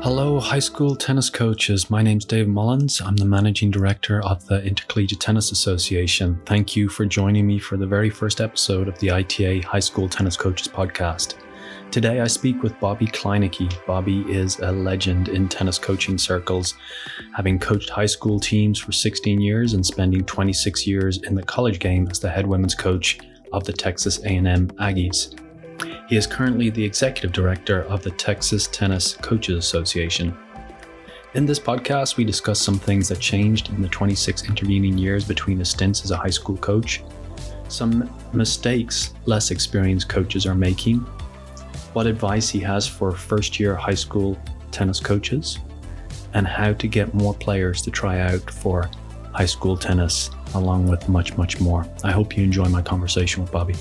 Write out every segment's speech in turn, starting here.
Hello, high school tennis coaches. My name's Dave Mullins. I'm the managing director of the Intercollegiate Tennis Association. Thank you for joining me for the very first episode of the ITA High School Tennis Coaches podcast. Today, I speak with Bobby Kleinecke. Bobby is a legend in tennis coaching circles, having coached high school teams for 16 years and spending 26 years in the college game as the head women's coach of the Texas A&M Aggies. He is currently the executive director of the Texas Tennis Coaches Association. In this podcast, we discuss some things that changed in the 26 intervening years between his stints as a high school coach, some mistakes less experienced coaches are making, what advice he has for first year high school tennis coaches, and how to get more players to try out for high school tennis, along with much, much more. I hope you enjoy my conversation with Bobby.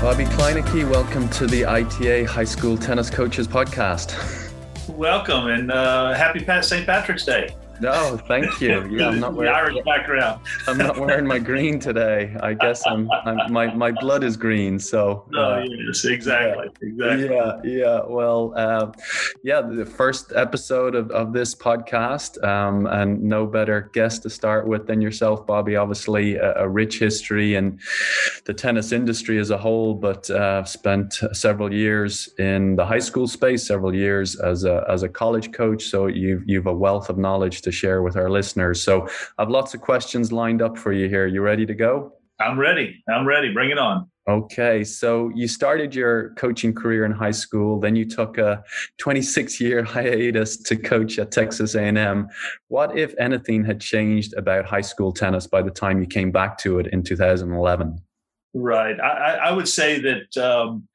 Bobby Kleinecke, welcome to the ITA High School Tennis Coaches Podcast. Welcome and uh, happy St. Patrick's Day. No, thank you. Yeah, I'm not wearing the Irish background. I'm not wearing my green today. I guess I'm, I'm my my blood is green. So. Oh uh, yes, exactly, yeah, exactly. Yeah, yeah. Well, uh, yeah. The first episode of, of this podcast, um, and no better guest to start with than yourself, Bobby. Obviously, a, a rich history and the tennis industry as a whole, but uh, spent several years in the high school space, several years as a as a college coach. So you've you've a wealth of knowledge to share with our listeners. So I've lots of questions lined up for you here. You ready to go? I'm ready. I'm ready. Bring it on. Okay, so you started your coaching career in high school, then you took a 26 year hiatus to coach at Texas A&M. What if anything had changed about high school tennis by the time you came back to it in 2011? Right. I, I, would say that um,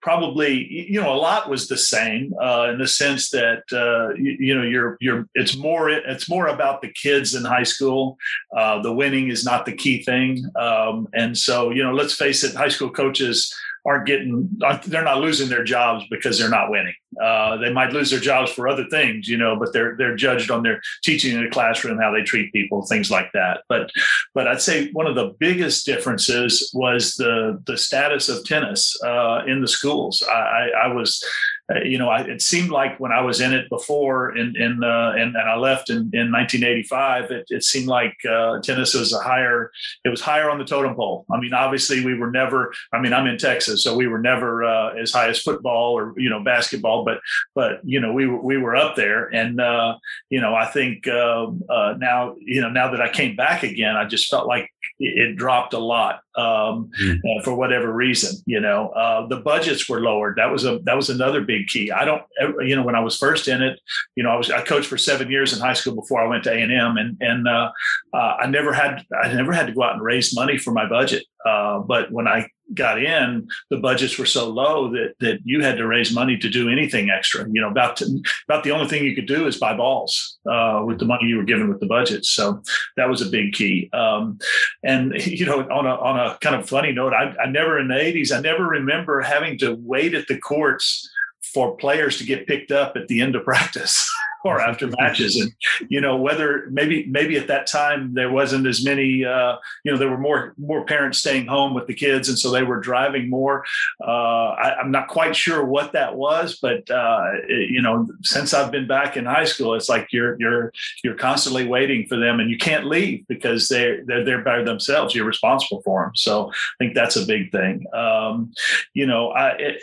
probably you know a lot was the same uh, in the sense that uh, you, you, know you're you're it's more it's more about the kids in high school. Uh, the winning is not the key thing, um, and so you know let's face it, high school coaches aren't getting they're not losing their jobs because they're not winning. Uh, they might lose their jobs for other things, you know, but they're they're judged on their teaching in the classroom, how they treat people, things like that. But but I'd say one of the biggest differences was the the status of tennis uh, in the schools. I, I, I was uh, you know, I, it seemed like when I was in it before, and and uh, and, and I left in, in 1985, it, it seemed like uh, tennis was a higher, it was higher on the totem pole. I mean, obviously, we were never. I mean, I'm in Texas, so we were never uh, as high as football or you know basketball, but but you know we were we were up there, and uh, you know I think um, uh, now you know now that I came back again, I just felt like it, dropped a lot um, mm. for whatever reason. You know, the budgets were lowered. That was a that was another big key. I don't, you know, when I was first in it, you know, I was I coached for seven years in high school before I went to A and M, and and uh, uh, I never had I never had to go out and raise money for my budget. Uh, but when I got in, the budgets were so low that that you had to raise money to do anything extra. You know, about to, about the only thing you could do is buy balls uh, with the money you were given with the budget. So that was a big key. Um, and you know, on a on a kind of funny note, I, I never in the '80s, I never remember having to wait at the courts for players to get picked up at the end of practice or after matches. And you know whether maybe maybe at that time there wasn't as many uh, you know there were more more parents staying home with the kids and so they were driving more. Uh, I, am not quite sure what that was but uh, it, you know since I've been back in high school it's like you're you're you're constantly waiting for them and you can't leave because they're they're there by themselves. You're responsible for them so I think that's a big thing. Um, you know I it,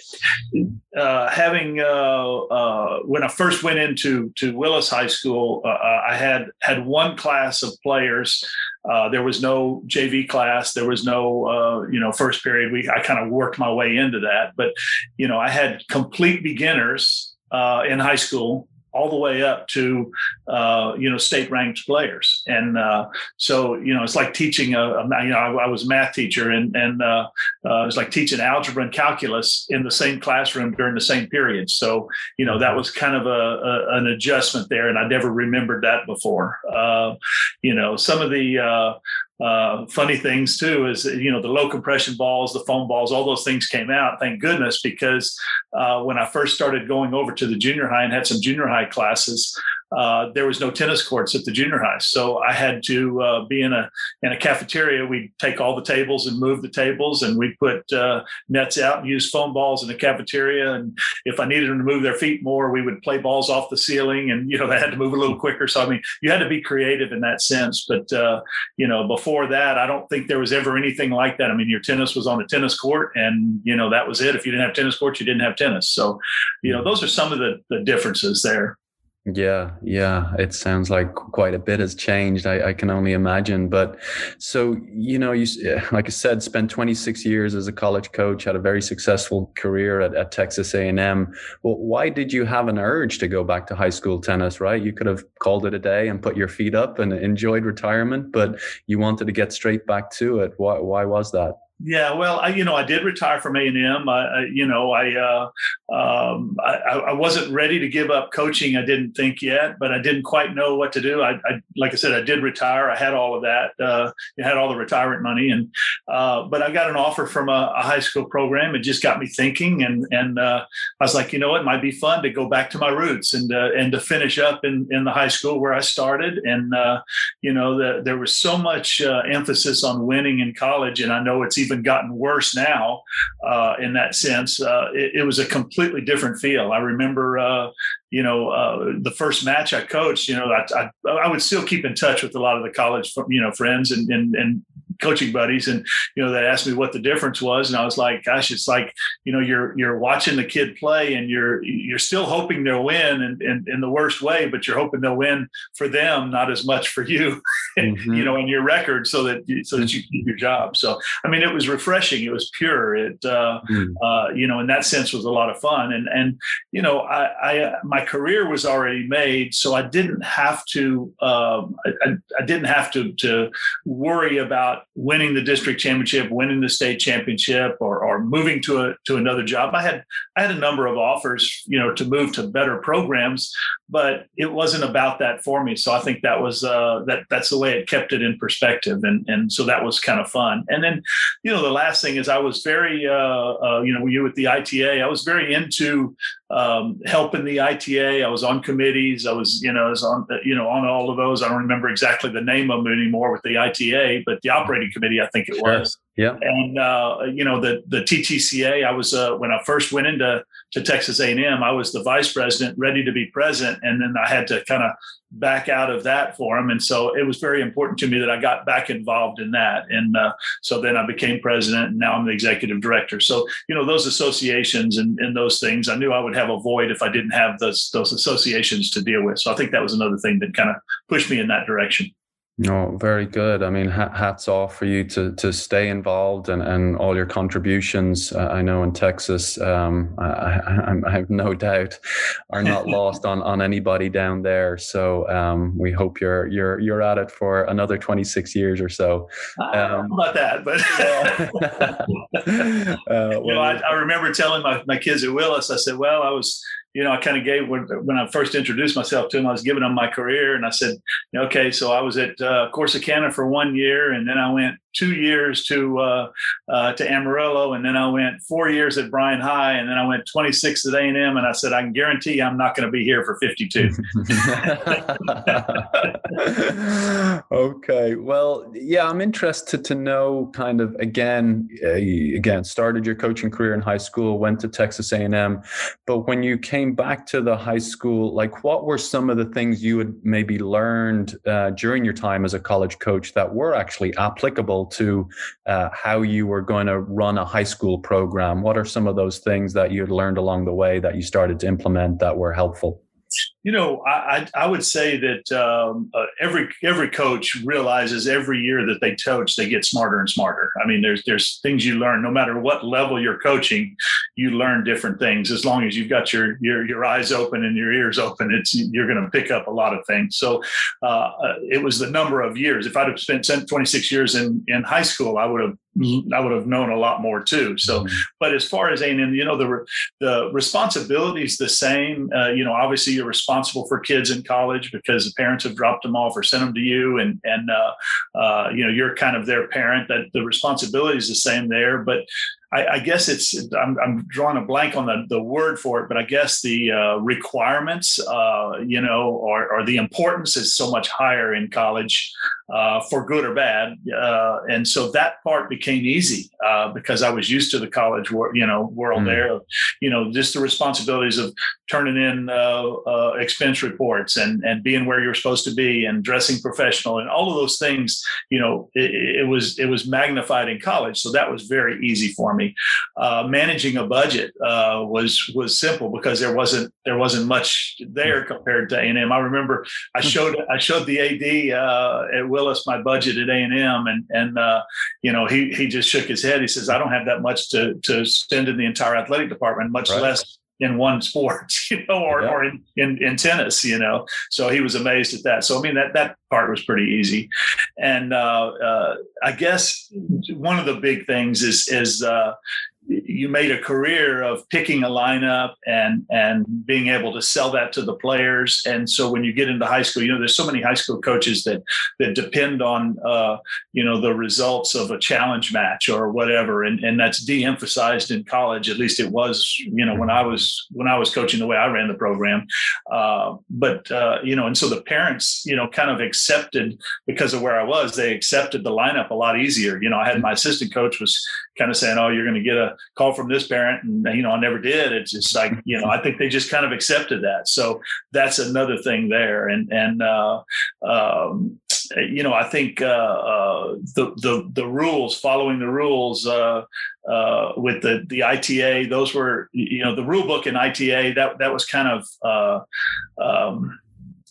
uh, having uh, uh, when I first went into to Willis High School, uh, uh, I had had one class of players. Uh, there was no JV class. There was no, uh, you know, first period. We I kind of worked my way into that, but you know, I had complete beginners uh, in high school all the way up to uh, you know state ranked players. And uh, so you know it's like teaching a, a you know I, I, was a math teacher and and uh, uh, it's like teaching algebra and calculus in the same classroom during the same period. So you know that was kind of a, a an adjustment there and I never remembered that before. Uh, you know some of the uh, funny things too is you know the low compression balls, the foam balls, all those things came out. Thank goodness, because uh, when I first started going over to the junior high and had some junior high classes, uh, there was no tennis courts at the junior high. So I had to uh, be in a in a cafeteria. We'd take all the tables and move the tables, and we'd put uh, nets out and use foam balls in the cafeteria. And if I needed them to move their feet more, we would play balls off the ceiling, and you know they had to move a little quicker. So I mean, you had to be creative in that sense. But uh, you know, before that, I don't think there was ever anything like that. I mean, your tennis was on a tennis court, and you know that was it. If you didn't have tennis courts, you didn't have tennis. So you know, those are some of the the differences there. Yeah, yeah. It sounds like quite a bit has changed. I, I, can only imagine. But so, you know, you, like I said, spent 26 years as a college coach, had a very successful career at, at Texas A&M. Well, why did you have an urge to go back to high school tennis, right? You could have called it a day and put your feet up and enjoyed retirement, but you wanted to get straight back to it. Why, why was that? Yeah, well, I, you know, I did retire from A and M. I, you know, I, uh, um, I, I wasn't ready to give up coaching. I didn't think yet, but I didn't quite know what to do. I, I like I said, I did retire. I had all of that. Uh, I had all the retirement money, and uh, but I got an offer from a, a, high school program. It just got me thinking, and and uh, I was like, you know, it might be fun to go back to my roots and uh, and to finish up in in the high school where I started. And uh, you know, the, there was so much emphasis on winning in college, and I know it's even gotten worse now uh, in that sense. Uh, it, it, was a completely different feel. I remember, uh, you know, uh, the first match I coached. You know, I, I, I, would still keep in touch with a lot of the college, you know, friends and and, and coaching buddies and you know they asked me what the difference was. And i was like gosh it's like you know you're you're watching the kid play and you're you're still hoping they'll win and in, in, in, the worst way but you're hoping they'll win for them not as much for you mm-hmm. you know in your record so that so that you keep your job. So i mean it was refreshing. It was pure. It uh, mm. uh, you know in that sense was a lot of fun. And and you know i i my career was already made so i didn't have to um, I, I didn't have to to worry about winning the district championship, winning the state championship, or, or moving to a to another job. I had I had a number of offers, you know, to move to better programs, but it wasn't about that for me. So I think that was uh, that that's the way it kept it in perspective, and and so that was kind of fun. And then, you know, the last thing is I was very, uh, uh, you know, you with the ITA, I was very into um, helping the ITA. I was on committees. I was, you know, I was on, you know, on all of those. I don't remember exactly the name of them anymore with the ITA, but the operating committee, I think it was. Yeah. And uh, you know the the TTCA. I was uh, when I first went into to Texas A&M. I was the vice president, ready to be president, and then I had to kind of back out of that for him. And so it was very important to me that I got back involved in that. And uh, so then I became president, and now I'm the executive director. So you know those associations and, and those things, I knew I would have a void if I didn't have those those associations to deal with. So I think that was another thing that kind of pushed me in that direction. No, very good. I mean, hats off for you to to stay involved and, and all your contributions. Uh, I know in Texas, um, I, I, have no doubt, are not lost on, on anybody down there. So um, we hope you're you're you're at it for another twenty six years or so. Um, about that, but uh, well, you know, I, I remember telling my, my kids at Willis, I said, "Well, I was." You know, I kind of gave when, when I first introduced myself to him, I was giving him my career, and I said, okay, so I was at uh, Corsicana for one year, and then I went two years to uh, uh, to Amarillo, and then I went four years at Bryan High, and then I went 26 at A and M, and I said I can guarantee I'm not going to be here for 52. okay, well, yeah, I'm interested to know kind of again, uh, again, started your coaching career in high school, went to Texas A and M, but when you came back to the high school, like what were some of the things you had maybe learned uh, during your time as a college coach that were actually applicable to uh, how you were going to run a high school program? What are some of those things that you had learned along the way that you started to implement that were helpful? You know, I, I would say that um, uh, every every coach realizes every year that they coach, they get smarter and smarter. I mean, there's there's things you learn no matter what level you're coaching, you learn different things. As long as you've got your your your eyes open and your ears open, it's you're going to pick up a lot of things. So uh, uh, it was the number of years. If I'd have spent 26 years in in high school, I would have I would have known a lot more too. So, mm-hmm. but as far as A&M, you know, the the responsibility is the same. Uh, you know, obviously you're responsible for kids in college because the parents have dropped them off or sent them to you, and and uh, uh, you know you're kind of their parent. That the responsibility is the same there, but I, I, guess it's I'm, I'm, drawing a blank on the, the word for it, but I guess the uh, requirements, uh, you know, or, or, the importance is so much higher in college, uh, for good or bad, uh, and so that part became easy uh, because I was used to the college, wor- you know, world mm. there. You know, just the responsibilities of turning in uh, expense reports and and being where you're supposed to be and dressing professional and all of those things. You know, it, it was it was magnified in college, so that was very easy for me. Managing a budget was was simple because there wasn't there wasn't much there compared to A&M. I remember I hmm. showed I showed the AD uh, at Willis my budget at A&M, and and uh, you know he he just shook his head. He says I don't have that much to to spend in the entire athletic department, much right. less in one sport, you know, or, yeah. or in, in, in, tennis, you know. So he was amazed at that. So I mean that that part was pretty easy, and uh, uh, I guess one of the big things is is uh, you made a career of picking a lineup and and being able to sell that to the players. And so when you get into high school you know there's so many high school coaches that that depend on uh, you know the results of a challenge match or whatever. And and that's de-emphasized in college. At least it was you know when i was when i was coaching the way i ran the program. Uh, but uh, you know and so the parents you know kind of accepted because of where i was they accepted the lineup a lot easier. You know i had my assistant coach was kind of saying oh you're going to get a call from this parent and you know i never did it's just like you know i think they just kind of accepted that so that's another thing there and and uh, um, you know i think uh, uh, the, the the rules following the rules uh, uh, with the the ita those were you know the rule book in ita that that was kind of uh, um,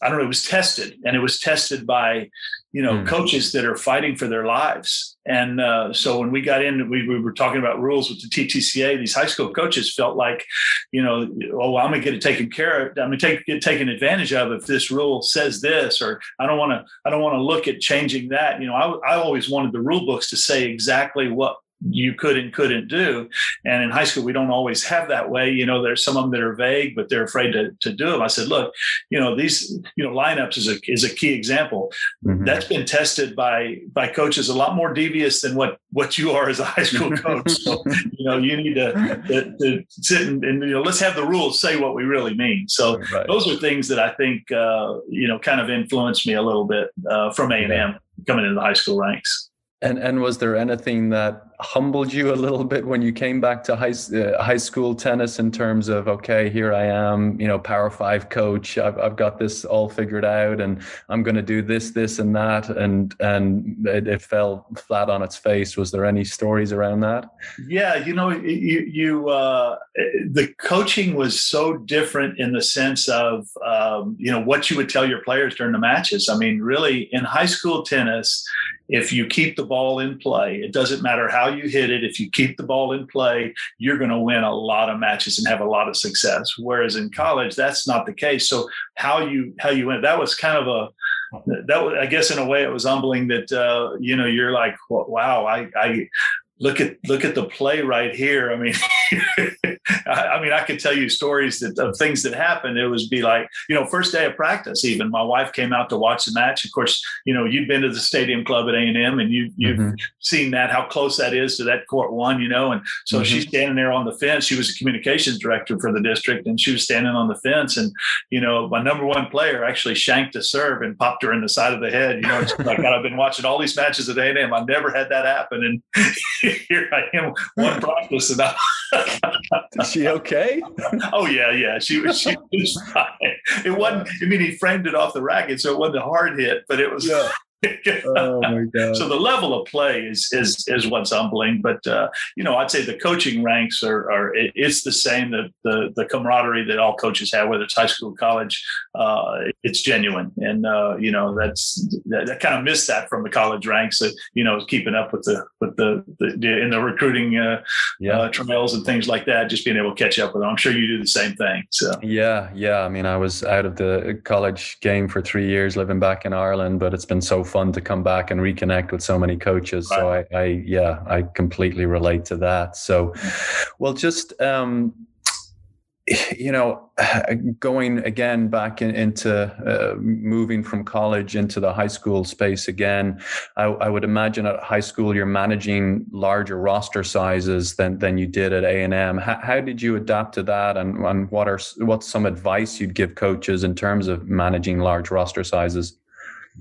I don't know, it was tested and it was tested by, you know, mm. coaches that are fighting for their lives. And uh, so when we got in, we, we were talking about rules with the TTCA. These high school coaches felt like, you know, oh, I'm going to get it taken care of. I'm going to take get taken advantage of if this rule says this, or I don't want to. I don't want to look at changing that. You know, I, I always wanted the rule books to say exactly what you could and couldn't do. And in high school, we don't always have that way. You know, there's some of them that are vague, but they're afraid to, to do them. I said, look, you know, these, you know, lineups is a, is a key example. Mm-hmm. That's been tested by, by coaches a lot more devious than what, what you are as a high school coach. so, you know, you need to, to, to sit and, and, you know, let's have the rules say what we really mean. So right. those are things that I think, uh, you know, kind of influenced me a little bit uh, from A&M yeah. coming into the high school ranks. And and was there anything that humbled you a little bit when you came back to high uh, high school tennis in terms of okay, here I am, you know, Power Five coach. I've I've got this all figured out, and I'm going to do this, this, and that, and and it, it, fell flat on its face. Was there any stories around that? Yeah, you know, you you uh, the coaching was so different in the sense of um, you know what you would tell your players during the matches. I mean, really, in high school tennis if you keep the ball in play, it doesn't matter how you hit it. If you keep the ball in play, you're going to win a lot of matches and have a lot of success. Whereas in college, that's not the case. So how you how you win that was kind of a that was I guess in a way it was humbling that uh, you know you're like wow I I look at look at the play right here. I mean, I mean, I could tell you stories that of things that happened. It was be like, you know, first day of practice. Even my wife came out to watch the match. Of course, you know, you've been to the Stadium Club at A and M, and you you've mm-hmm. seen that how close that is to that court one. You know, and so mm-hmm. she's standing there on the fence. She was a communications director for the district, and she was standing on the fence. And you know, my number one player actually shanked a serve and popped her in the side of the head. You know, it's like God, I've been watching all these matches at A and M. I've never had that happen, and here I am, one practice, and I, Is she okay? oh yeah, yeah. She was she was fine. It wasn't. I mean, he framed it off the racket, so it wasn't a hard hit, but it was. Yeah oh my god! So the level of play is is is what's humbling, but uh, you know, I'd say the coaching ranks are are it's the same. The the, the camaraderie that all coaches have, whether it's high school, or college, uh, it's genuine, and uh, you know that's that, that, kind of missed that from the college ranks. That you know, keeping up with the with the, the in the recruiting uh, yeah. Uh, trails and things like that, just being able to catch up with them. I'm sure you do the same thing. So yeah, yeah. I mean, I was out of the college game for three years, living back in Ireland, but it's been so fun to come back and reconnect with so many coaches. Right. So I, I, yeah, I completely relate to that. So, well, just um, you know, going again back in, into uh, moving from college into the high school space again, I, I, would imagine at high school you're managing larger roster sizes than than you did at A and M. How, how, did you adapt to that, and, and what are what's some advice you'd give coaches in terms of managing large roster sizes?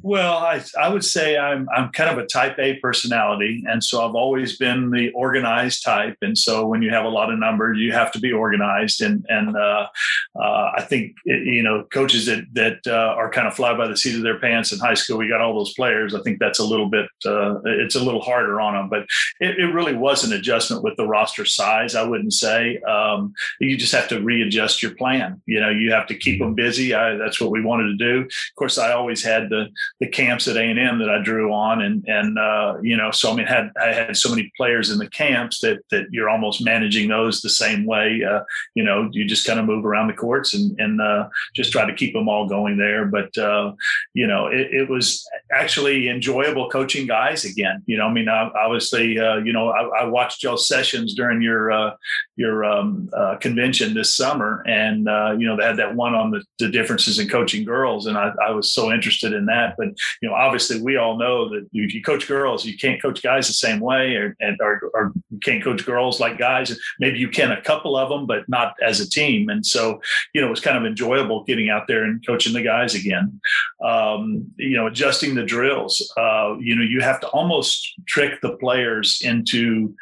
Well, I, I would say I'm I'm kind of a type A personality, and so I've always been the organized type. And so when you have a lot of numbers, you have to be organized. And and uh, uh, I think it, you know coaches that that uh, are kind of fly by the seat of their pants in high school. We got all those players. I think that's a little bit uh, it's a little harder on them, but it, it, really was an adjustment with the roster size. I wouldn't say um, you just have to readjust your plan. You know, you have to keep them busy. I, that's what we wanted to do. Of course, I always had the the camps at A and M that I drew on, and and uh, you know, so I mean, had I had so many players in the camps that that you're almost managing those the same way. Uh, you know, you just kind of move around the courts and and uh, just try to keep them all going there. But uh, you know, it, it, was actually enjoyable coaching guys again. You know, I mean, obviously, uh, you know, I, I, watched Joe Sessions during your uh, your um, convention this summer, and you know, they had that one on the, the differences in coaching girls, and I, I was so interested in that. But you know, obviously, we all know that if you coach girls, you can't coach guys the same way, or and or, or you can't coach girls like guys. Maybe you can a couple of them, but not as a team. And so, you know, it was kind of enjoyable getting out there and coaching the guys again. Um, you know, adjusting the drills. Uh, you know, you have to almost trick the players into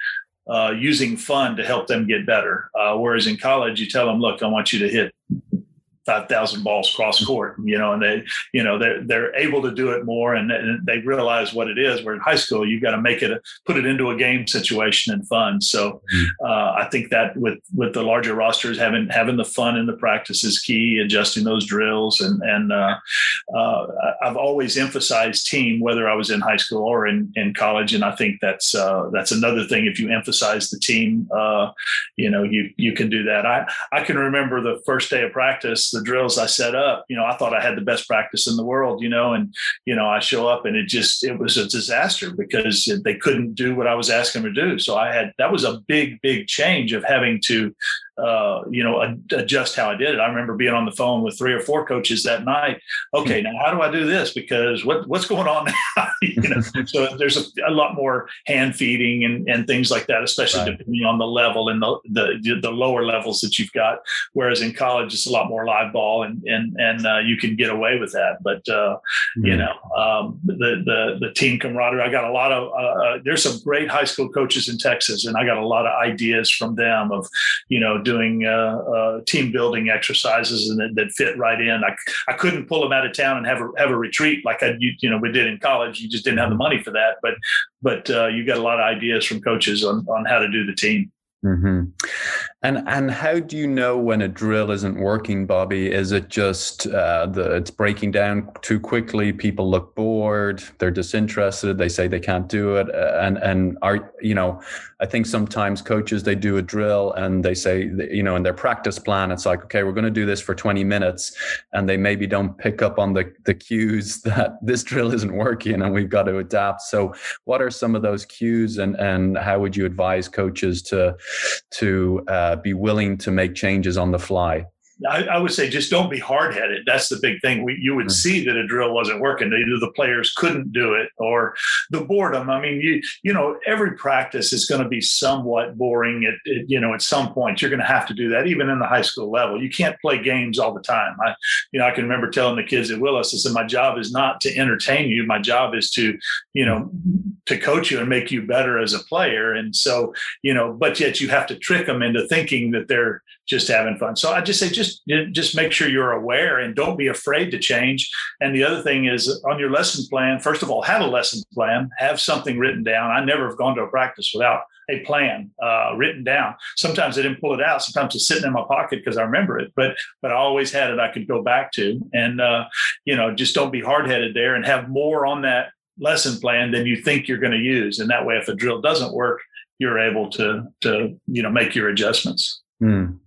uh, using fun to help them get better. Uh, whereas in college, you tell them, look, I want you to hit 5,000 balls cross court, you know, and they, you know, they're, they're able to do it more and, and they realize what it is. Where in high school, you've got to make it, a, put it into a game situation and fun. So mm-hmm. uh, I think that with, with the larger rosters, having, having the fun in the practice is key, adjusting those drills. And, and uh, uh, I've always emphasized team, whether I was in high school or in, in college. And I think that's, uh, that's another thing. If you emphasize the team, uh, you know, you, you can do that. I, I can remember the first day of practice, the drills I set up, you know, I thought I had the best practice in the world, you know, and, you know, I show up and it just, it was a disaster because they couldn't do what I was asking them to do. So I had, that was a big, big change of having to uh, you know, adjust how I did it. I remember being on the phone with three or four coaches that night. Okay, now how do I do this? Because what what's going on now? you know, so there's a, a, lot more hand feeding and, and things like that, especially right. depending on the level and the, the, the lower levels that you've got. Whereas in college, it's a lot more live ball, and and and uh, you can get away with that. But uh, mm-hmm. you know, um, the the the team camaraderie. I got a lot of. Uh, uh, there's some great high school coaches in Texas, and I got a lot of ideas from them of, you know doing uh, uh, team building exercises and that, that, fit right in. I, I couldn't pull them out of town and have a have a retreat like I you, you know we did in college. You just didn't have the money for that. But but uh, you got a lot of ideas from coaches on on how to do the team. Mm-hmm. And and how do you know when a drill isn't working, Bobby? Is it just uh, the it's breaking down too quickly? People look bored, they're disinterested, they say they can't do it, uh, and and are you know? I think sometimes coaches they do a drill and they say you know in their practice plan it's like okay we're going to do this for 20 minutes, and they maybe don't pick up on the the cues that this drill isn't working and we've got to adapt. So what are some of those cues and and how would you advise coaches to to uh, be willing to make changes on the fly. I, I, would say just don't be hard headed. That's the big thing. We, you would mm-hmm. see that a drill wasn't working. Either the players couldn't do it or the boredom. I mean, you you know, every practice is going to be somewhat boring. At, at, you know, at some point, you're going to have to do that, even in the high school level. You can't play games all the time. I, you know, I can remember telling the kids at Willis, I said, my job is not to entertain you. My job is to, you know, to coach you and make you better as a player. And so, you know, but yet you have to trick them into thinking that they're just having fun. So I just say, just just make sure you're aware and don't be afraid to change. And the other thing is on your lesson plan. First of all, have a lesson plan. Have something written down. I never have gone to a practice without a plan uh, written down. Sometimes I didn't pull it out. Sometimes it's sitting in my pocket because I remember it. But but I always had it. I could go back to. And uh, you know, just don't be hard headed there and have more on that lesson plan than you think you're going to use. And that way, if a drill doesn't work, you're able to to you know make your adjustments. Mm.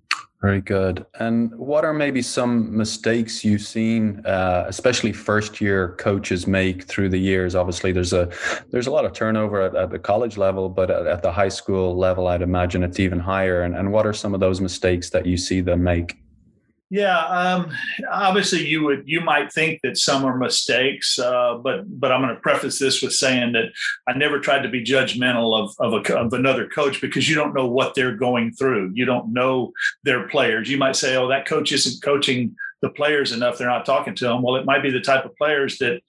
Very good. And what are maybe some mistakes you've seen, uh, especially first year coaches make through the years? Obviously, there's a there's a lot of turnover at, at the college level, but at, at, the high school level, I'd imagine it's even higher. And, and what are some of those mistakes that you see them make? Yeah, um, obviously you would you might think that some are mistakes, uh, but but I'm going to preface this with saying that I never tried to be judgmental of of, a, of another coach because you don't know what they're going through. You don't know their players. You might say, "Oh, that coach isn't coaching the players enough; they're not talking to them." Well, it might be the type of players that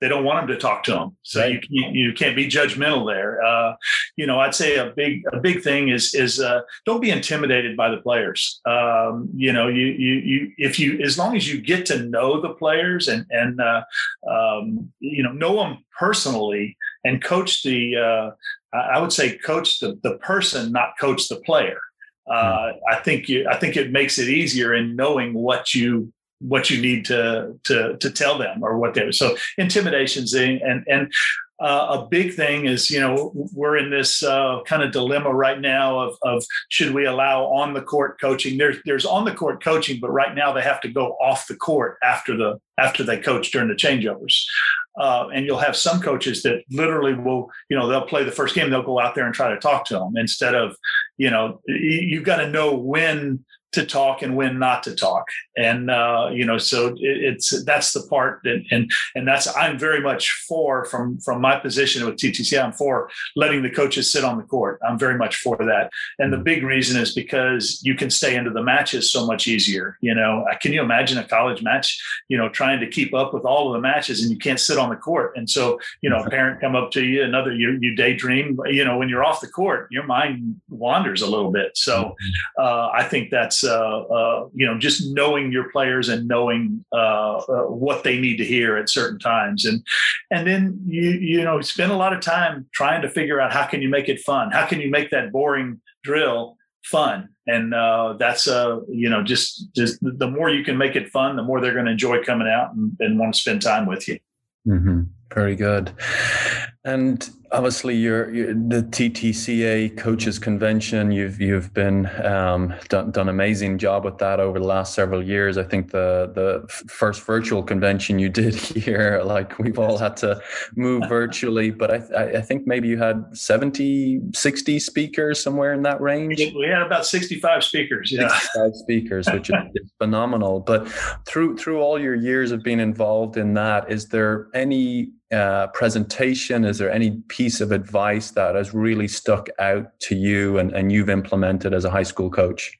they don't want them to talk to them. So right. you, you, you can't be judgmental there. Uh, you know, I'd say a big a big thing is is uh, don't be intimidated by the players. Um, you know, you you you if you as long as you get to know the players and and uh, um, you know know them personally and coach the uh, I would say coach the the person, not coach the player. Uh, hmm. I think you I think it makes it easier in knowing what you what you need to to to tell them or what they're so intimidations in, and and uh, a big thing is you know we're in this uh, kind of dilemma right now of, of should we allow on the court coaching? There's there's on the court coaching but right now they have to go off the court after the after they coach during the changeovers. Uh, and you'll have some coaches that literally will you know they'll play the first game they'll go out there and try to talk to them instead of you know you've got to know when to talk and when not to talk. And uh, you know so it, it's that's the part that and and that's i'm very much for from from my position with ttc i'm for letting the coaches sit on the court. I'm very much for that. And the big reason is because you can stay into the matches so much easier you know. Uh, can you imagine a college match you know trying to keep up with all of the matches and you can't sit on the court? And so you know a parent come up to you another you, you daydream you know when you're off the court your mind wanders a little bit. So mm-hmm. uh, i think that's uh, uh, you know just knowing your players and knowing uh, what they need to hear at certain times, and and then you you know spend a lot of time trying to figure out how can you make it fun, how can you make that boring drill fun, and uh, that's uh you know just just the more you can make it fun, the more they're going to enjoy coming out and, and want to spend time with you. Mm-hmm. Very good. And obviously, you're, you're, the TTCA Coaches Convention. You've you've been um, done done amazing job with that over the last several years. I think the the first virtual convention you did here, like we've all had to move virtually, but I I think maybe you had 70, 60 speakers somewhere in that range. We had about sixty five speakers. Yeah, 65 speakers, which is phenomenal. But through through all your years of being involved in that, is there any uh, presentation? Is there any piece of advice that has really stuck out to you and, and you've implemented as a high school coach?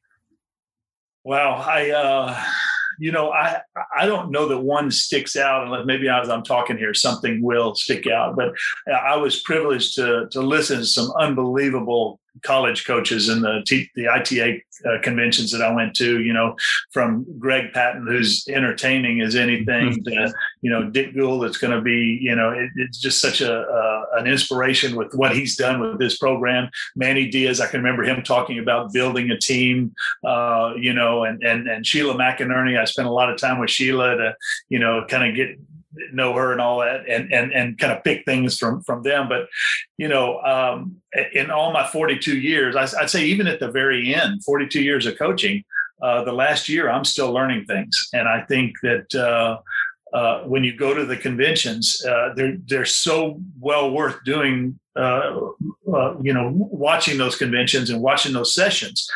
Well, I, uh, you know, I I don't know that one sticks out, unless maybe as I'm talking here, something will stick out. But I was privileged to to listen to some unbelievable college coaches in the T, the ITA uh, conventions that I went to, you know, from Greg Patton, who's entertaining as anything, to you know Dick Gould, that's going to be, you know, it, it's just such a uh, an inspiration with what he's done with this program. Manny Diaz, I can remember him talking about building a team, uh, you know, and and and Sheila McInerney. I spent a lot of time with Sheila to, you know, kind of get know her and all that and and and kind of pick things from from them but you know um, in all my 42 years i'd say even at the very end 42 years of coaching uh, the last year i'm still learning things and i think that uh, uh, when you go to the conventions, uh, they're they're so well worth doing. Uh, uh, you know, watching those conventions and watching those sessions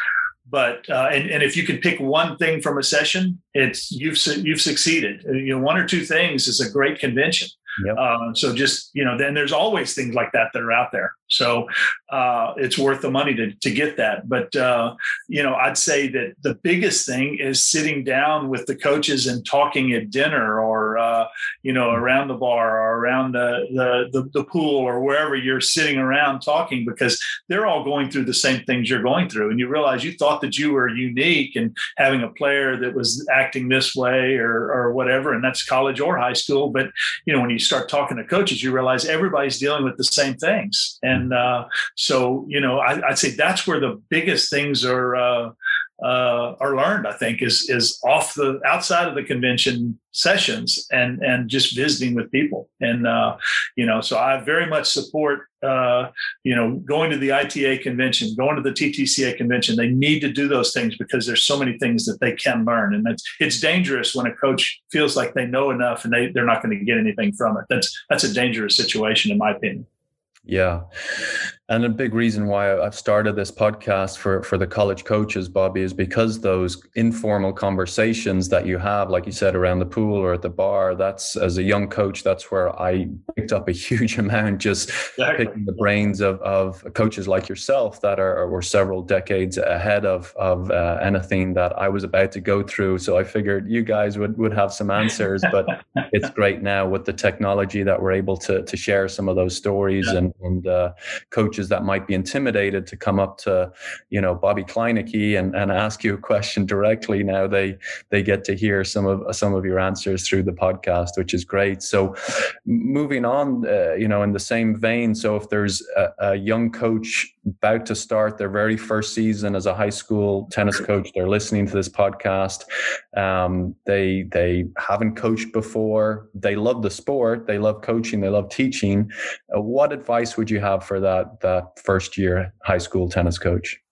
but uh, and, and if you can pick one thing from a session it's you've you've succeeded you know one or two things is a great convention Yep. Uh, so just you know, then there's always things like that that are out there. So uh, it's worth the money to to get that. But uh, you know, I'd say that the biggest thing is sitting down with the coaches and talking at dinner, or uh, you know, around the bar, or around the, the the the pool, or wherever you're sitting around talking, because they're all going through the same things you're going through, and you realize you thought that you were unique and having a player that was acting this way or or whatever, and that's college or high school. But you know, when you start talking to coaches, you realize everybody's dealing with the same things. And uh, so, you know, I, would say that's where the biggest things are. Uh, uh, are learned. I think is is off the outside of the convention sessions and and just visiting with people. And uh, you know, so I very much support uh, you know going to the ITA convention, going to the TTCA convention. They need to do those things because there's so many things that they can learn, and it's it's dangerous when a coach feels like they know enough and they they're not going to get anything from it. That's that's a dangerous situation, in my opinion. Yeah. And a big reason why I've started this podcast for, for the college coaches, Bobby, is because those informal conversations that you have, like you said, around the pool or at the bar, that's as a young coach, that's where I picked up a huge amount just exactly. picking the brains of, of coaches like yourself that are were several decades ahead of, of uh, anything that I was about to go through. So I figured you guys would, would have some answers, but it's great now with the technology that we're able to, to share some of those stories yeah. and, and uh, coaches coaches that might be intimidated to come up to, you know, Bobby Kleinecke and, and ask you a question directly. Now they they get to hear some of some of your answers through the podcast, which is great. So, moving on, uh, you know, in the same vein. So if there's a, a young coach about to start their very first season as a high school tennis coach, they're listening to this podcast. Um, they they haven't coached before. They love the sport. They love coaching. They love teaching. Uh, what advice would you have for that that first year high school tennis coach?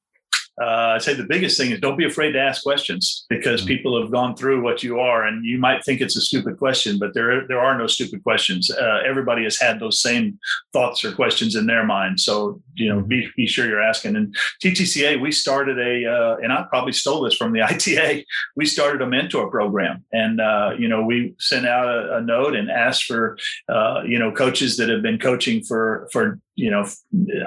uh, I'd say the biggest thing is don't be afraid to ask questions because mm-hmm. people have gone through what you are, and you might think it's a stupid question, but there there are no stupid questions. Uh, everybody has had those same thoughts or questions in their mind, so you know be be sure you're asking. And TTCA, we started a, uh, and I probably stole this from the ITA. We started a mentor program, and uh, you know we sent out a, a note and asked for uh, you know coaches that have been coaching for for you know,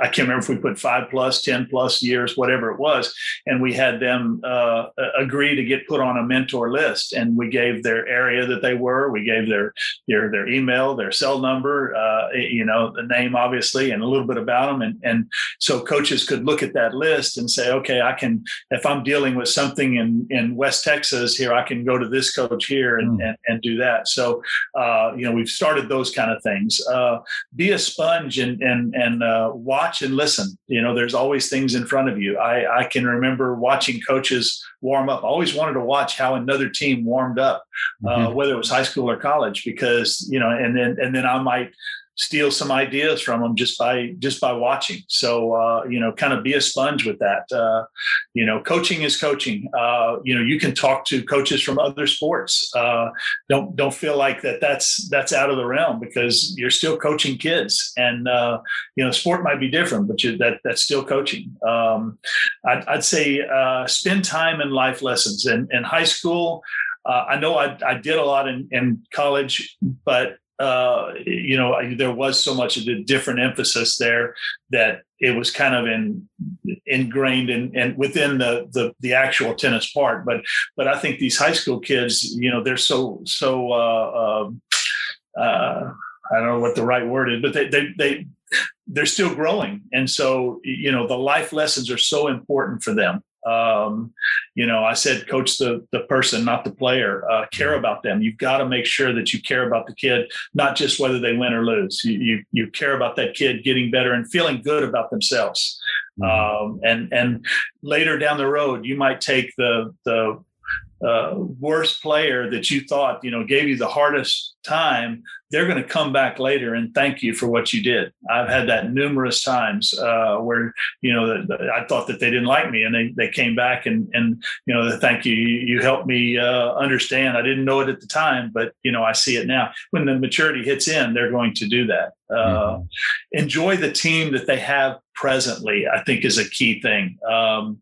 I can't remember if we put five plus, 10 plus years, whatever it was. And we had them uh, agree to get put on a mentor list. And we gave their area that they were, we gave their, their, their email, their cell number, uh, you know, the name, obviously, and a little bit about them. And, and so coaches could look at that list and say, okay, I can, if I'm dealing with something in, in West Texas here, I can go to this coach here and, mm. and, and, do that. So, uh, you know, we've started those kind of things. Uh, be a sponge and, and, and uh, watch and listen. You know, there's always things in front of you. I, I can remember watching coaches warm up. I always wanted to watch how another team warmed up, uh, mm-hmm. whether it was high school or college, because you know, and then and then I might steal some ideas from them just by just by watching. So uh, you know kind of be a sponge with that. Uh, you know coaching is coaching. Uh, you know you can talk to coaches from other sports. Uh, don't don't feel like that that's that's out of the realm because you're still coaching kids. And uh, you know sport might be different but you, that that's still coaching. Um, I'd, I'd, say uh, spend time in life lessons. And in high school I know I, I did a lot in, in college, but uh, you know, there was so much of a different emphasis there that it was kind of in, ingrained in, in within the, the, the actual tennis part. But but I think these high school kids, you know, they're so so uh, um, uh, I don't know what the right word is, but they they they they're still growing, and so you know the life lessons are so important for them. Um, you know, I said, coach the the person, not the player. Uh, care about them. You've got to make sure that you care about the kid, not just whether they win or lose. You you, you care about that kid getting better and feeling good about themselves. Mm-hmm. Um, and and later down the road, you might take the the uh, worst player that you thought you know gave you the hardest time they're going to come back later and thank you for what you did. I've had that numerous times uh, where you know the, the, i thought that they didn't like me and they, they came back and and you know thank you you, helped me uh, understand. I didn't know it at the time but you know i see it now. When the maturity hits in they're going to do that. Uh, mm-hmm. enjoy the team that they have presently i think is a key thing. Um,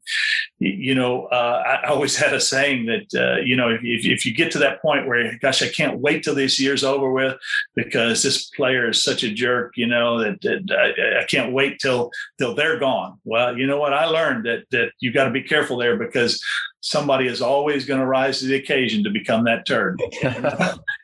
you know uh, I, always had a saying that uh, you know if, if, you get to that point where gosh i can't wait till this year's over with because this player is such a jerk you know that, that I, I, can't wait till till they're gone. Well you know what? I learned that that you got to be careful there because somebody is always going to rise to the occasion to become that turd.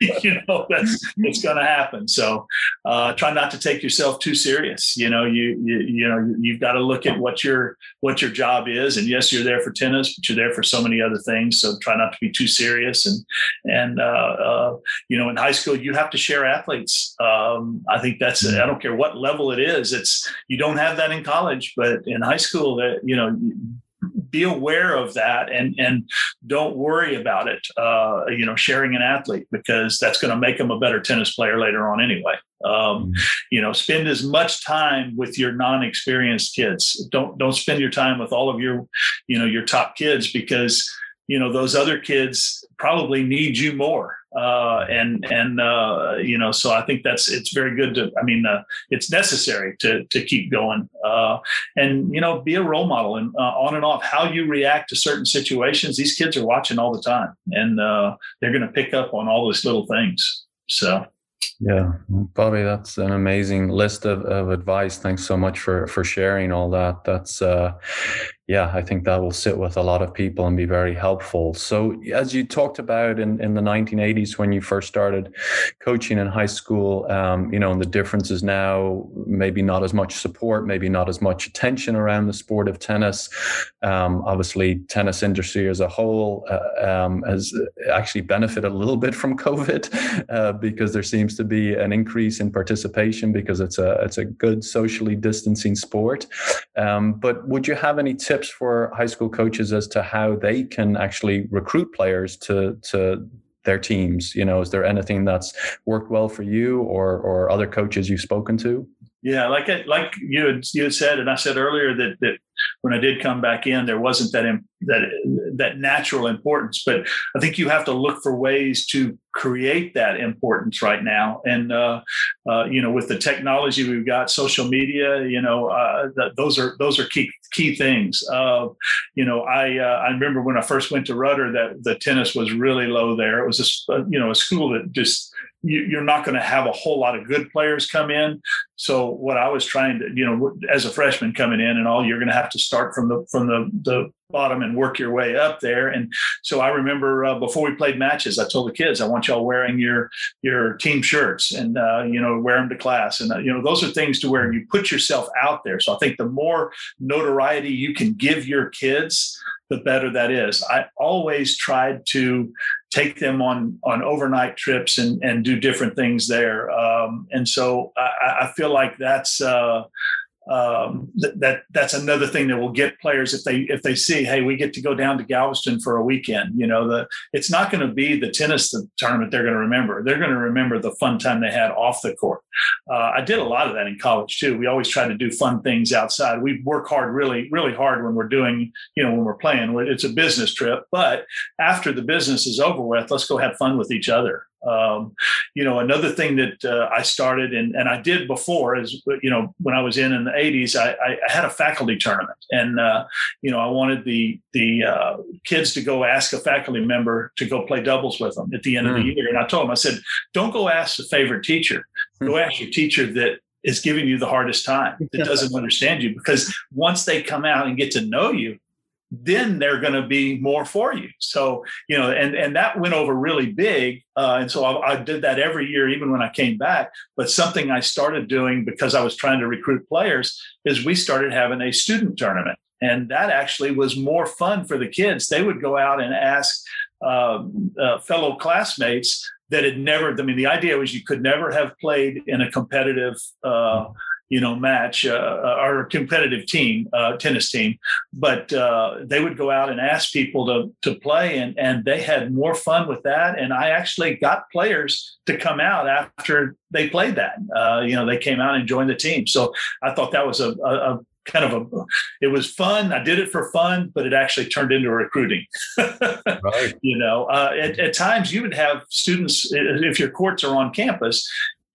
you know, that's it's going to happen. So uh, try not to take yourself too serious. You know, you you, you know you've got to look at what your what your job is. And yes, you're there for tennis, but you're there for so many other things. So try not to be too serious. And and uh, uh, you know, in high school, you have to share athletes. Um, I think that's I don't care what level it is. It's you don't have that in college, but in high school, that you know be aware of that and and don't worry about it. Uh, you know, sharing an athlete because that's going to make them a better tennis player later on anyway. Um, mm-hmm. you know, spend as much time with your non-experienced kids. Don't don't spend your time with all of your, you know, your top kids because you know those other kids probably need you more uh, and and uh, you know so i think that's it's very good to i mean uh, it's necessary to to keep going uh, and you know be a role model and uh, on and off how you react to certain situations these kids are watching all the time and uh, they're going to pick up on all those little things so yeah, Bobby, that's an amazing list of, of advice. Thanks so much for for sharing all that. That's uh, yeah, I think that will sit with a lot of people and be very helpful. So, as you talked about in, in the 1980s when you first started coaching in high school, um, you know, and the differences now, maybe not as much support, maybe not as much attention around the sport of tennis. Um, obviously, tennis industry as a whole uh, um, has actually benefited a little bit from COVID uh, because there seems to be an increase in participation because it's a it's a good socially distancing sport. Um, but would you have any tips? Tips for high school coaches as to how they can actually recruit players to to their teams? You know, is there anything that's worked well for you or or other coaches you've spoken to? Yeah, like like you had, you had said, and I said earlier that that when I did come back in, there wasn't that that that natural importance. But I think you have to look for ways to create that importance right now. And uh, uh, you know, with the technology we've got, social media, you know, uh, those are those are key key things. Uh, you know, I uh, I remember when I first went to Rudder that the tennis was really low there. It was a you know a school that just you're not going to have a whole lot of good players come in. So what I was trying to, you know, as a freshman coming in and all, you're going to have to start from the from the the bottom and work your way up there. And so I remember uh, before we played matches, I told the kids, I want y'all wearing your your team shirts and uh, you know wear them to class. And uh, you know those are things to where you put yourself out there. So I think the more notoriety you can give your kids, the better that is. I always tried to take them on on overnight trips and and do different things there. Um, and so I, I, feel like that's uh, um, th- that that's another thing that will get players if they if they see hey we get to go down to Galveston for a weekend you know the it's not going to be the tennis tournament they're going to remember. They're going to remember the fun time they had off the court. Uh, I did a lot of that in college too. We always try to do fun things outside. We work hard really really hard when we're doing you know when we're playing. It's a business trip but after the business is over with let's go have fun with each other um, you know, another thing that uh, I started and, and I did before is, you know, when I was in in the 80s, I, I had a faculty tournament, and uh, you know, I wanted the the uh, kids to go ask a faculty member to go play doubles with them at the end mm. of the hmm. year. And I told them, I said, don't go ask the favorite teacher, go hmm. ask your teacher that is giving you the hardest time that doesn't understand you because once they come out and get to know you then they're going to be more for you. So, you know, and, and that went over really big. Uh, and so I, I, did that every year, even when I came back. But something I started doing because I was trying to recruit players is we started having a student tournament. And that actually was more fun for the kids. They would go out and ask uh, uh, fellow classmates that had never, I mean, the idea was you could never have played in a competitive uh, you know match uh, uh, our competitive team uh, tennis team. But uh, they would go out and ask people to to play and and they had more fun with that. And i actually got players to come out after they played that. Uh, you know they came out and joined the team. So i thought that was a, a, a kind of a it was fun. I did it for fun but it actually turned into recruiting. Right. you know uh, at, at, times you would have students if your courts are on campus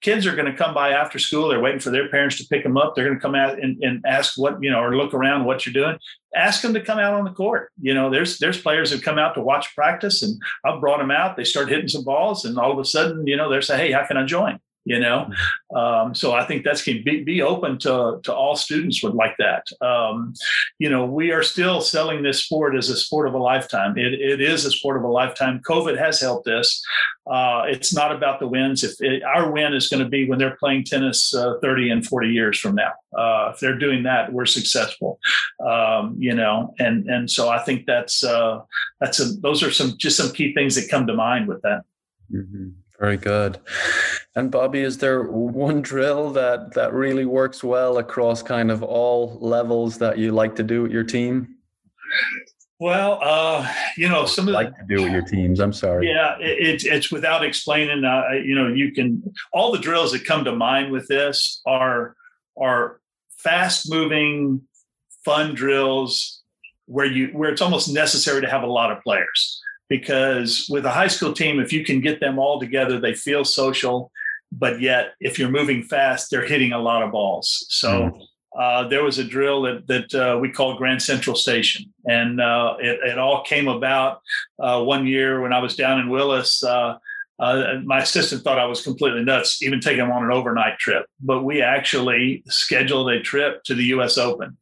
kids are going to come by after school. They're waiting for their parents to pick them up. They're going to come out and, and ask what, you know, or look around what you're doing. Ask them to come out on the court. You know, there's there's players that come out to watch practice and I've brought them out. They start hitting some balls and all of a sudden, you know, they're saying, Hey, how can I join? You know? Mm-hmm. um, so i think that's can be, be open to, to all students would like that. Um, you know we are still selling this sport as a sport of a lifetime. It, it is a sport of a lifetime. Covid has helped us. Uh, it's not about the wins. If it, our win is going to be when they're playing tennis uh, 30 and 40 years from now. Uh, if they're doing that we're successful. Um, you know and and so i think that's uh, that's a, those are some just some key things that come to mind with that. Mm-hmm. Very good. And Bobby, is there one drill that that really works well across kind of all levels that you like to do with your team? Well, uh, you know, some of like the, to do with your teams. I'm sorry. Yeah, it, it's without explaining. Uh, you know, you can all the drills that come to mind with this are are fast moving, fun drills where you where it's almost necessary to have a lot of players because with a high school team, if you can get them all together, they feel social, but yet if you're moving fast, they're hitting a lot of balls. So. Mm uh, there was a drill that that uh, we called Grand Central Station, and uh, it, it, all came about uh, one year when I was down in Willis. Uh, uh, my assistant thought I was completely nuts, even taking him on an overnight trip. But we actually scheduled a trip to the U.S. Open,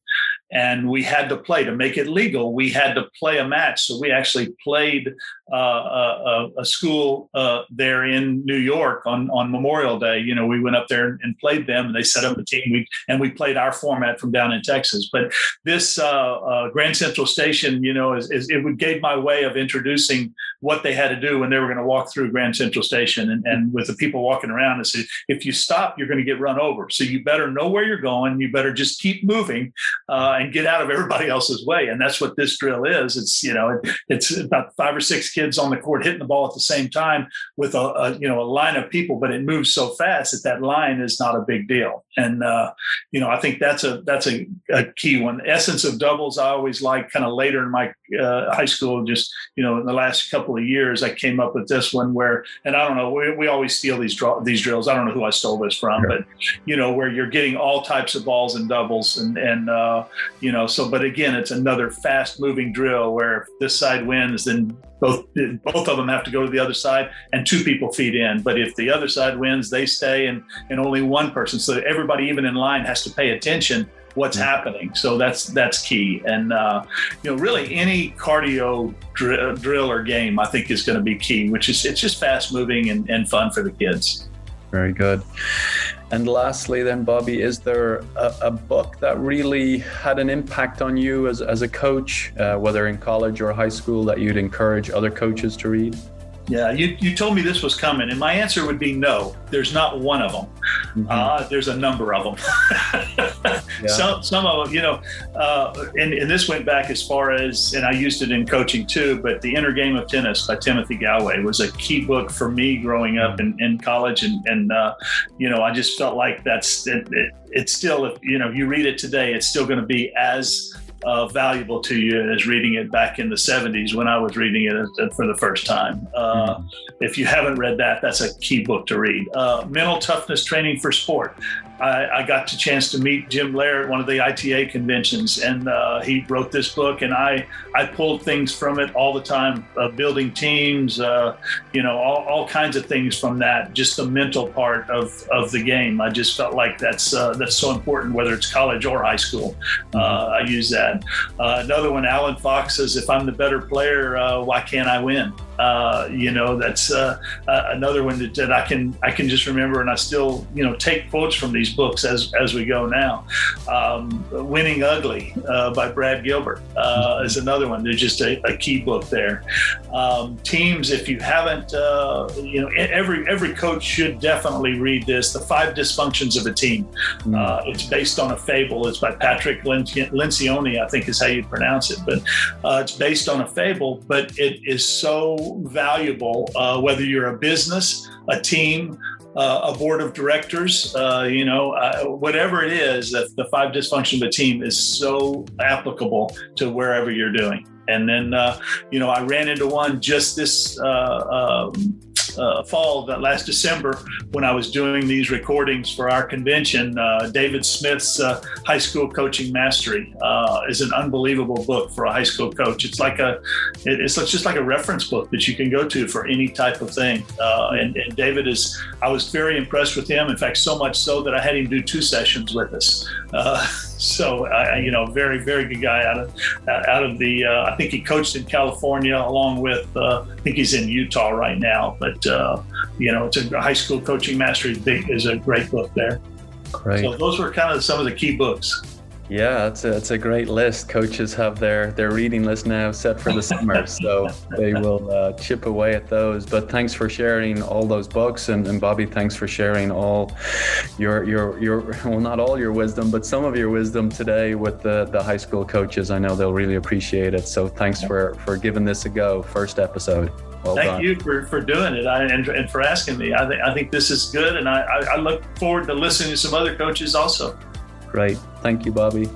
and we had to play to make it legal. We had to play a match, so we actually played uh, a, a, school uh, there in New York on on Memorial Day. You know, we went up there and played them, and they set up a team. We and we played our format from down in Texas. But this uh, uh Grand Central Station, you know, is, is, it gave my way of introducing what they had to do when they were going to walk through Grand Central Station, and, and with the people walking around, and said, if you stop, you're going to get run over. So you better know where you're going. You better just keep moving uh, and get out of everybody else's way. And that's what this drill is. It's you know, it, it's about five or six kids kids on the court hitting the ball at the same time with a, a you know a line of people, but it moves so fast that that line is not a big deal. And uh, you know, I think that's a that's a, a key one. Essence of doubles, I always like kind of later in my uh, high school. Just you know, in the last couple of years, I came up with this one where, and I don't know, we, we always steal these draw, these drills. I don't know who I stole this from, sure. but you know, where you're getting all types of balls and doubles, and and uh, you know, so but again, it's another fast moving drill where if this side wins, then both both of them have to go to the other side and two people feed in. But if the other side wins they stay and and only one person. So everybody even in line has to pay attention what's happening. So that's that's key. And uh, you know really any cardio dr- drill or game i think is going to be key which is it's just fast moving and, and fun for the kids. Very good and lastly, then, Bobby, is there a, a, book that really had an impact on you as, as a coach, uh, whether in college or high school, that you'd encourage other coaches to read? Yeah, you, you told me this was coming, and my answer would be no. There's not one of them. Mm-hmm. Uh, there's a number of them. yeah. Some some of them, you know, uh, and, and this went back as far as, and I used it in coaching too. But the Inner Game of Tennis by Timothy Gallwey was a key book for me growing up in, in college, and and uh, you know, I just felt like that's it, it, it's still, if you know, you read it today, it's still going to be as uh, valuable to you as reading it back in the 70s when I was reading it for the first time. Uh, mm-hmm. If you haven't read that, that's a key book to read. Uh, Mental Toughness Training for Sport. I, I, got the chance to meet Jim Loehr at one of the ITA conventions, and uh, he wrote this book, and I I pulled things from it all the time, uh, building teams, uh, you know, all, all kinds of things from that. Just the mental part of, of the game. I just felt like that's uh, that's so important, whether it's college or high school. Uh, I use that. Uh, another one, Allen Fox says, "If I'm the better player, why can't I win?" Uh, you know, that's uh, uh, another one that, that, I can I can just remember, and I still you know take quotes from these books as as we go now. Um, Winning Ugly uh, by Brad Gilbert uh, is another one. There's just a, a key book there. Um, teams, if you haven't, you know, every every coach should definitely read this. The Five Dysfunctions of a Team. Mm. it's based on a fable. It's by Patrick Lencioni, I think is how you pronounce it, but it's based on a fable. But it is so valuable, uh, whether you're a business, a team, uh, a board of directors, uh, you know, uh, whatever it is, that the five dysfunction of a team is so applicable to wherever you're doing. And then, uh, you know, I ran into one just this uh, um, uh, fall that last December when I was doing these recordings for our convention. Uh, David Smith's uh, High School Coaching Mastery uh, is an unbelievable book for a high school coach. It's like a it's just like a reference book that you can go to for any type of thing. Uh, and, and, David is I was very impressed with him. In fact, so much so that I had him do two sessions with us. So uh, you know, very very good guy out of out of the. Uh, I think he coached in California along with. Uh, I think he's in Utah right now. But uh, you know, it's a high school coaching mastery. Big is a great book there. Great. So those were kind of some of the key books. Yeah, it's a, it's a great list. Coaches have their, their reading list now set for the summer, so they will uh, chip away at those. But thanks for sharing all those books, and, and Bobby, thanks for sharing all your your your well, not all your wisdom, but some of your wisdom today with the the high school coaches. I know they'll really appreciate it. So thanks for for giving this a go. First episode. Well Thank done. you for, for doing it I, and, and for asking me. I think I think this is good, and I, I look forward to listening to some other coaches also. Great. Thank you, Bobby.